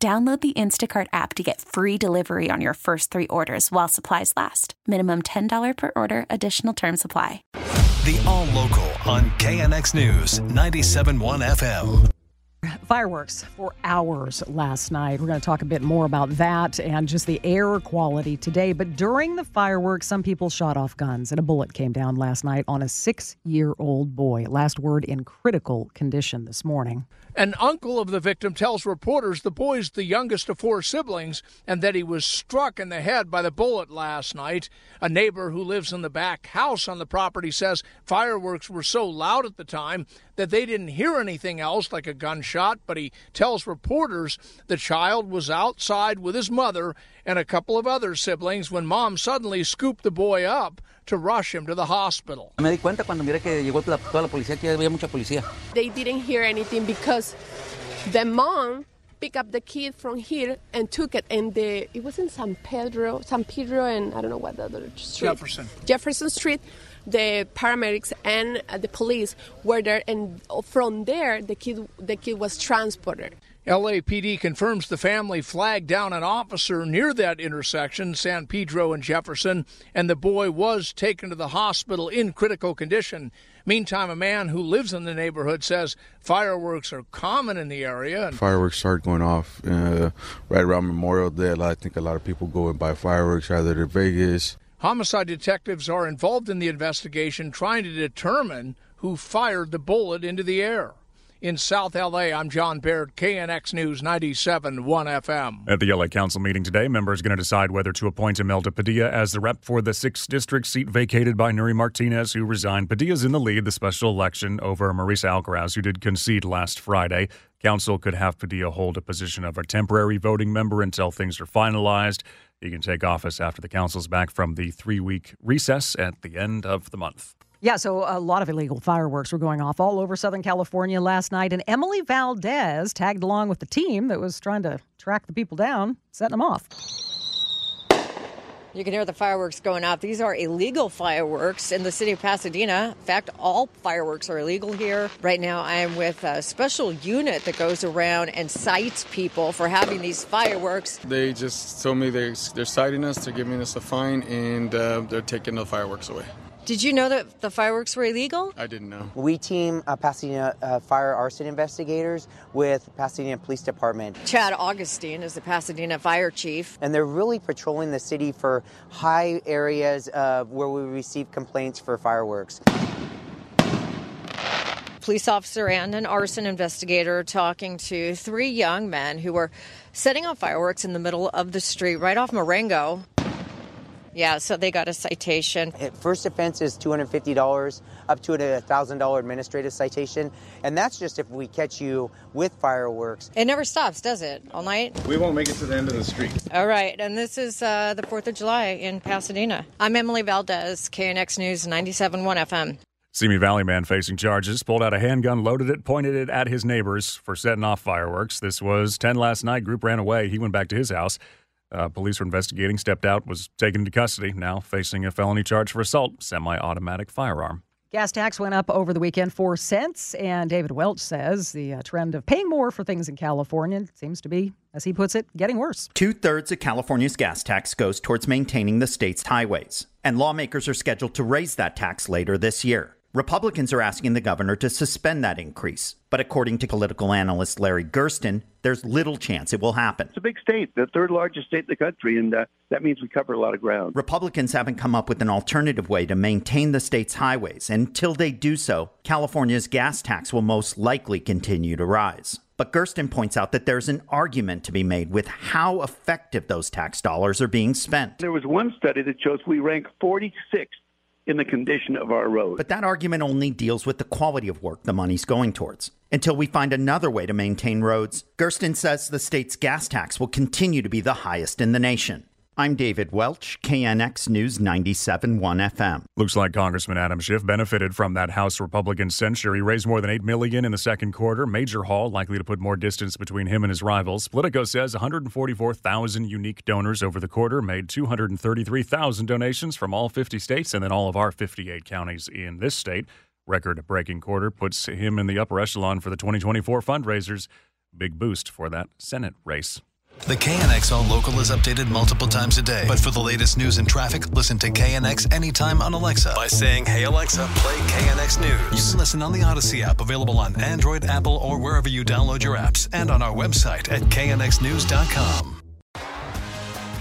Download the Instacart app to get free delivery on your first three orders while supplies last. Minimum $10 per order, additional term supply. The All Local on KNX News 97.1 FM. Fireworks for hours last night. We're going to talk a bit more about that and just the air quality today. But during the fireworks, some people shot off guns, and a bullet came down last night on a six year old boy. Last word in critical condition this morning. An uncle of the victim tells reporters the boy's the youngest of four siblings and that he was struck in the head by the bullet last night. A neighbor who lives in the back house on the property says fireworks were so loud at the time that they didn't hear anything else like a gunshot, but he tells reporters the child was outside with his mother and a couple of other siblings when mom suddenly scooped the boy up to rush him to the hospital. Me di cuenta cuando miré que llegó la, toda la policía, que había mucha policía. They didn't hear anything because the mom picked up the kid from here and took it, and the it was in San Pedro, San Pedro, and I don't know what the other street. Jefferson. Jefferson Street. The paramedics and uh, the police were there, and from there, the kid the kid was transported. LAPD confirms the family flagged down an officer near that intersection, San Pedro and Jefferson, and the boy was taken to the hospital in critical condition. Meantime, a man who lives in the neighborhood says fireworks are common in the area. Fireworks start going off uh, right around Memorial Day. I think a lot of people go and buy fireworks either to Vegas. Homicide detectives are involved in the investigation trying to determine who fired the bullet into the air. In South LA, I'm John Baird, KNX News 97.1 FM. At the LA Council meeting today, members going to decide whether to appoint Imelda Padilla as the rep for the 6th District seat vacated by Nury Martinez, who resigned. Padilla's in the lead the special election over Marisa Alcaraz, who did concede last Friday. Council could have Padilla hold a position of a temporary voting member until things are finalized. He can take office after the council's back from the three week recess at the end of the month. Yeah, so a lot of illegal fireworks were going off all over Southern California last night, and Emily Valdez tagged along with the team that was trying to track the people down, setting them off. You can hear the fireworks going off. These are illegal fireworks in the city of Pasadena. In fact, all fireworks are illegal here. Right now, I am with a special unit that goes around and cites people for having these fireworks. They just told me they, they're citing us, they're giving us a fine, and uh, they're taking the fireworks away. Did you know that the fireworks were illegal? I didn't know. We team uh, Pasadena uh, fire arson investigators with Pasadena Police Department. Chad Augustine is the Pasadena fire chief. And they're really patrolling the city for high areas uh, where we receive complaints for fireworks. Police officer and an arson investigator talking to three young men who were setting off fireworks in the middle of the street right off Marengo. Yeah, so they got a citation. First offense is $250, up to a $1,000 administrative citation. And that's just if we catch you with fireworks. It never stops, does it? All night? We won't make it to the end of the street. All right, and this is uh, the 4th of July in Pasadena. I'm Emily Valdez, KNX News 97.1 FM. Simi Valley man facing charges pulled out a handgun, loaded it, pointed it at his neighbors for setting off fireworks. This was 10 last night. Group ran away. He went back to his house. Uh, police were investigating, stepped out, was taken into custody, now facing a felony charge for assault, semi automatic firearm. Gas tax went up over the weekend four cents, and David Welch says the uh, trend of paying more for things in California seems to be, as he puts it, getting worse. Two thirds of California's gas tax goes towards maintaining the state's highways, and lawmakers are scheduled to raise that tax later this year. Republicans are asking the governor to suspend that increase. But according to political analyst Larry Gerston, there's little chance it will happen. It's a big state, the third largest state in the country, and uh, that means we cover a lot of ground. Republicans haven't come up with an alternative way to maintain the state's highways. And until they do so, California's gas tax will most likely continue to rise. But Gerston points out that there's an argument to be made with how effective those tax dollars are being spent. There was one study that shows we rank 46th in the condition of our roads. But that argument only deals with the quality of work the money's going towards. Until we find another way to maintain roads, Gerston says the state's gas tax will continue to be the highest in the nation. I'm David Welch, KNX News 97.1 FM. Looks like Congressman Adam Schiff benefited from that House Republican censure. He raised more than 8 million in the second quarter. Major haul, likely to put more distance between him and his rivals. Politico says 144,000 unique donors over the quarter made 233,000 donations from all 50 states and then all of our 58 counties in this state. Record breaking quarter puts him in the upper echelon for the 2024 fundraisers. Big boost for that Senate race. The KNX All Local is updated multiple times a day. But for the latest news and traffic, listen to KNX anytime on Alexa by saying, Hey Alexa, play KNX News. You can listen on the Audacy app, available on Android, Apple, or wherever you download your apps, and on our website at knxnews.com.